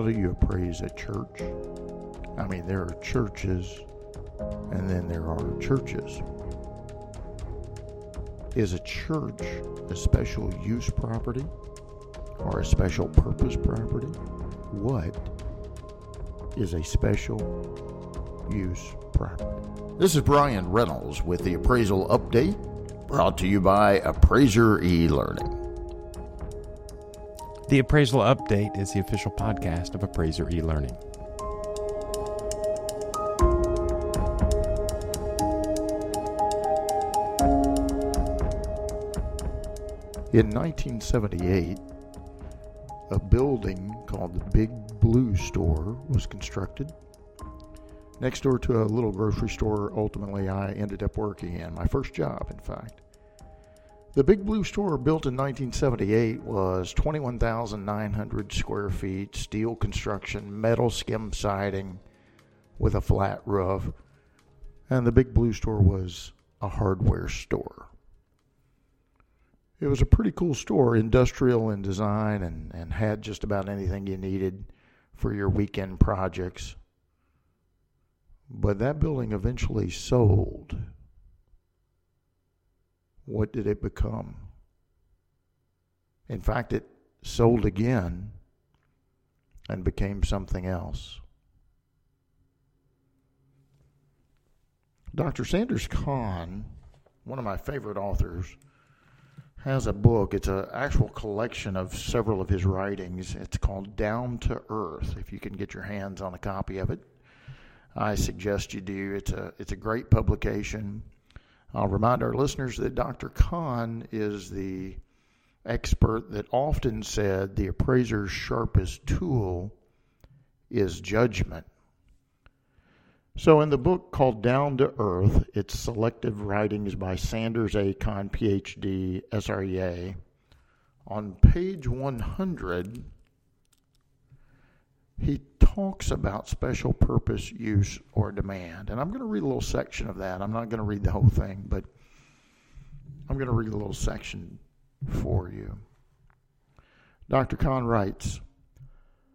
How do you appraise a church? I mean, there are churches and then there are churches. Is a church a special use property or a special purpose property? What is a special use property? This is Brian Reynolds with the Appraisal Update, brought to you by Appraiser e Learning. The Appraisal Update is the official podcast of Appraiser e Learning. In 1978, a building called the Big Blue Store was constructed. Next door to a little grocery store, ultimately, I ended up working in. My first job, in fact. The Big Blue Store, built in 1978, was 21,900 square feet, steel construction, metal skim siding with a flat roof. And the Big Blue Store was a hardware store. It was a pretty cool store, industrial in design, and, and had just about anything you needed for your weekend projects. But that building eventually sold. What did it become? In fact, it sold again and became something else. Dr. Sanders Kahn, one of my favorite authors, has a book. It's an actual collection of several of his writings. It's called Down to Earth. If you can get your hands on a copy of it, I suggest you do. It's a it's a great publication. I'll remind our listeners that Dr. Kahn is the expert that often said the appraiser's sharpest tool is judgment. So, in the book called Down to Earth, it's selective writings by Sanders A. Kahn, PhD, SREA. On page 100, he talks about special purpose use or demand. And I'm going to read a little section of that. I'm not going to read the whole thing, but I'm going to read a little section for you. Dr. Kahn writes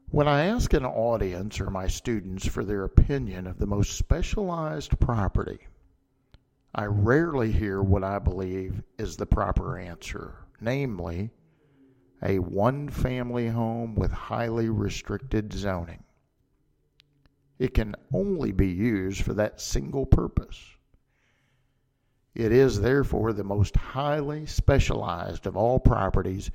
When I ask an audience or my students for their opinion of the most specialized property, I rarely hear what I believe is the proper answer, namely, a one family home with highly restricted zoning. It can only be used for that single purpose. It is therefore the most highly specialized of all properties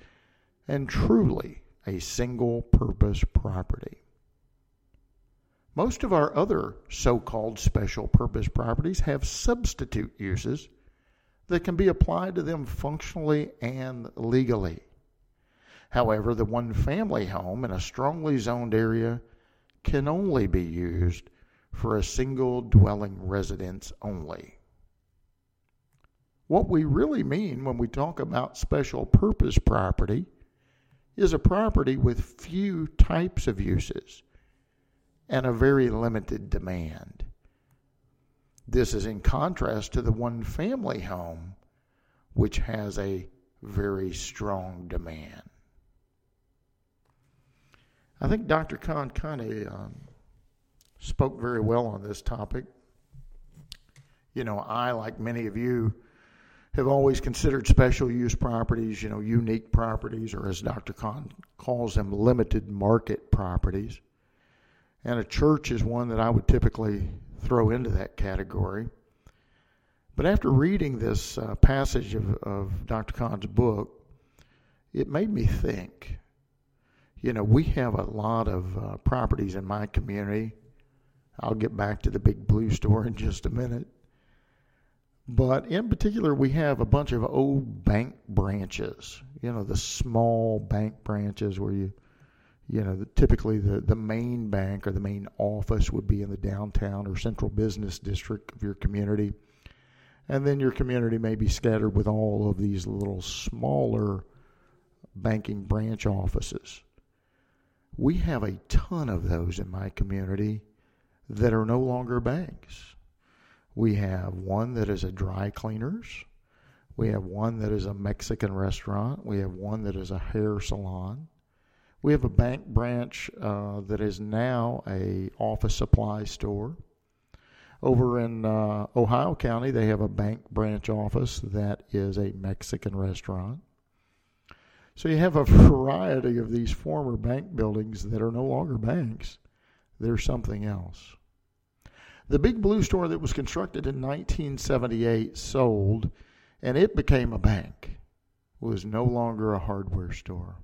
and truly a single purpose property. Most of our other so called special purpose properties have substitute uses that can be applied to them functionally and legally. However, the one family home in a strongly zoned area can only be used for a single dwelling residence only. What we really mean when we talk about special purpose property is a property with few types of uses and a very limited demand. This is in contrast to the one family home, which has a very strong demand. I think Dr. Kind of um, spoke very well on this topic. You know, I, like many of you, have always considered special use properties, you know, unique properties, or as Dr. Kahn calls them, limited market properties. And a church is one that I would typically throw into that category. But after reading this uh, passage of, of Dr. Kahn's book, it made me think you know, we have a lot of uh, properties in my community. I'll get back to the big blue store in just a minute. But in particular, we have a bunch of old bank branches. You know, the small bank branches where you, you know, the, typically the, the main bank or the main office would be in the downtown or central business district of your community. And then your community may be scattered with all of these little smaller banking branch offices. We have a ton of those in my community that are no longer banks. We have one that is a dry cleaners. We have one that is a Mexican restaurant. We have one that is a hair salon. We have a bank branch uh, that is now a office supply store. Over in uh, Ohio County, they have a bank branch office that is a Mexican restaurant. So you have a variety of these former bank buildings that are no longer banks. They're something else. The Big Blue store that was constructed in 1978 sold, and it became a bank, it was no longer a hardware store.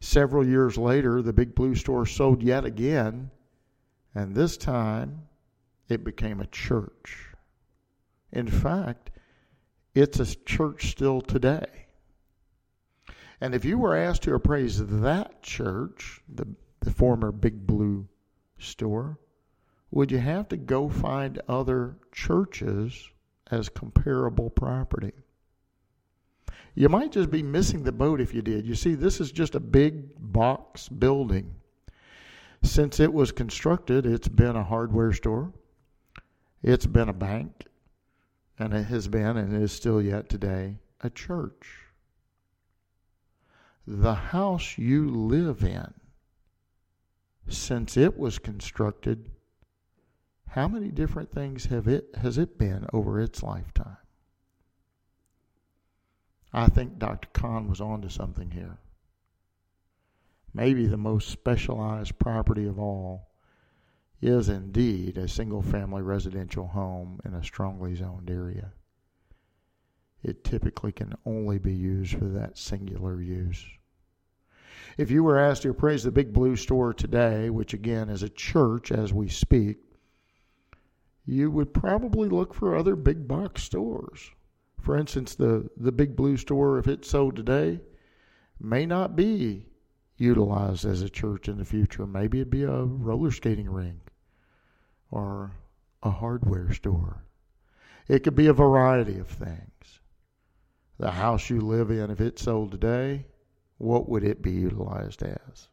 Several years later, the Big Blue store sold yet again, and this time it became a church. In fact, it's a church still today. And if you were asked to appraise that church, the, the former Big Blue store, would you have to go find other churches as comparable property? You might just be missing the boat if you did. You see, this is just a big box building. Since it was constructed, it's been a hardware store, it's been a bank, and it has been and is still yet today a church. The house you live in, since it was constructed, how many different things have it has it been over its lifetime? I think Dr. Kahn was onto something here. Maybe the most specialized property of all is indeed a single family residential home in a strongly zoned area. It typically can only be used for that singular use. If you were asked to appraise the Big Blue store today, which again is a church as we speak, you would probably look for other big box stores. For instance, the, the Big Blue store, if it's sold today, may not be utilized as a church in the future. Maybe it'd be a roller skating rink or a hardware store. It could be a variety of things. The house you live in, if it's sold today, what would it be utilized as?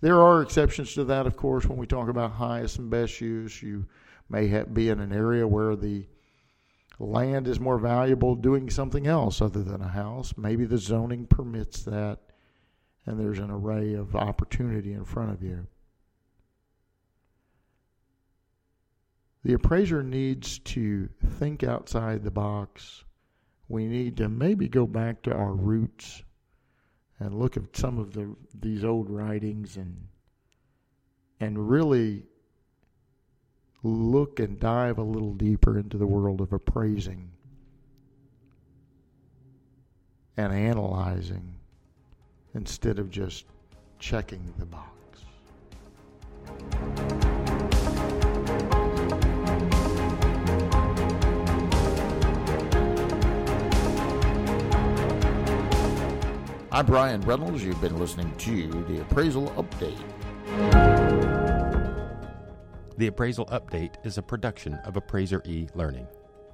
There are exceptions to that, of course, when we talk about highest and best use. You may have, be in an area where the land is more valuable doing something else other than a house. Maybe the zoning permits that, and there's an array of opportunity in front of you. The appraiser needs to think outside the box. We need to maybe go back to our roots and look at some of the these old writings and and really look and dive a little deeper into the world of appraising and analyzing instead of just checking the box. I'm Brian Reynolds. You've been listening to the Appraisal Update. The Appraisal Update is a production of Appraiser E Learning.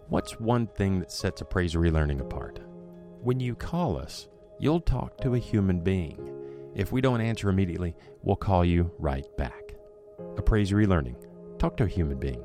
What's one thing that sets Appraiser E Learning apart? When you call us, you'll talk to a human being. If we don't answer immediately, we'll call you right back. Appraiser E Learning. Talk to a human being.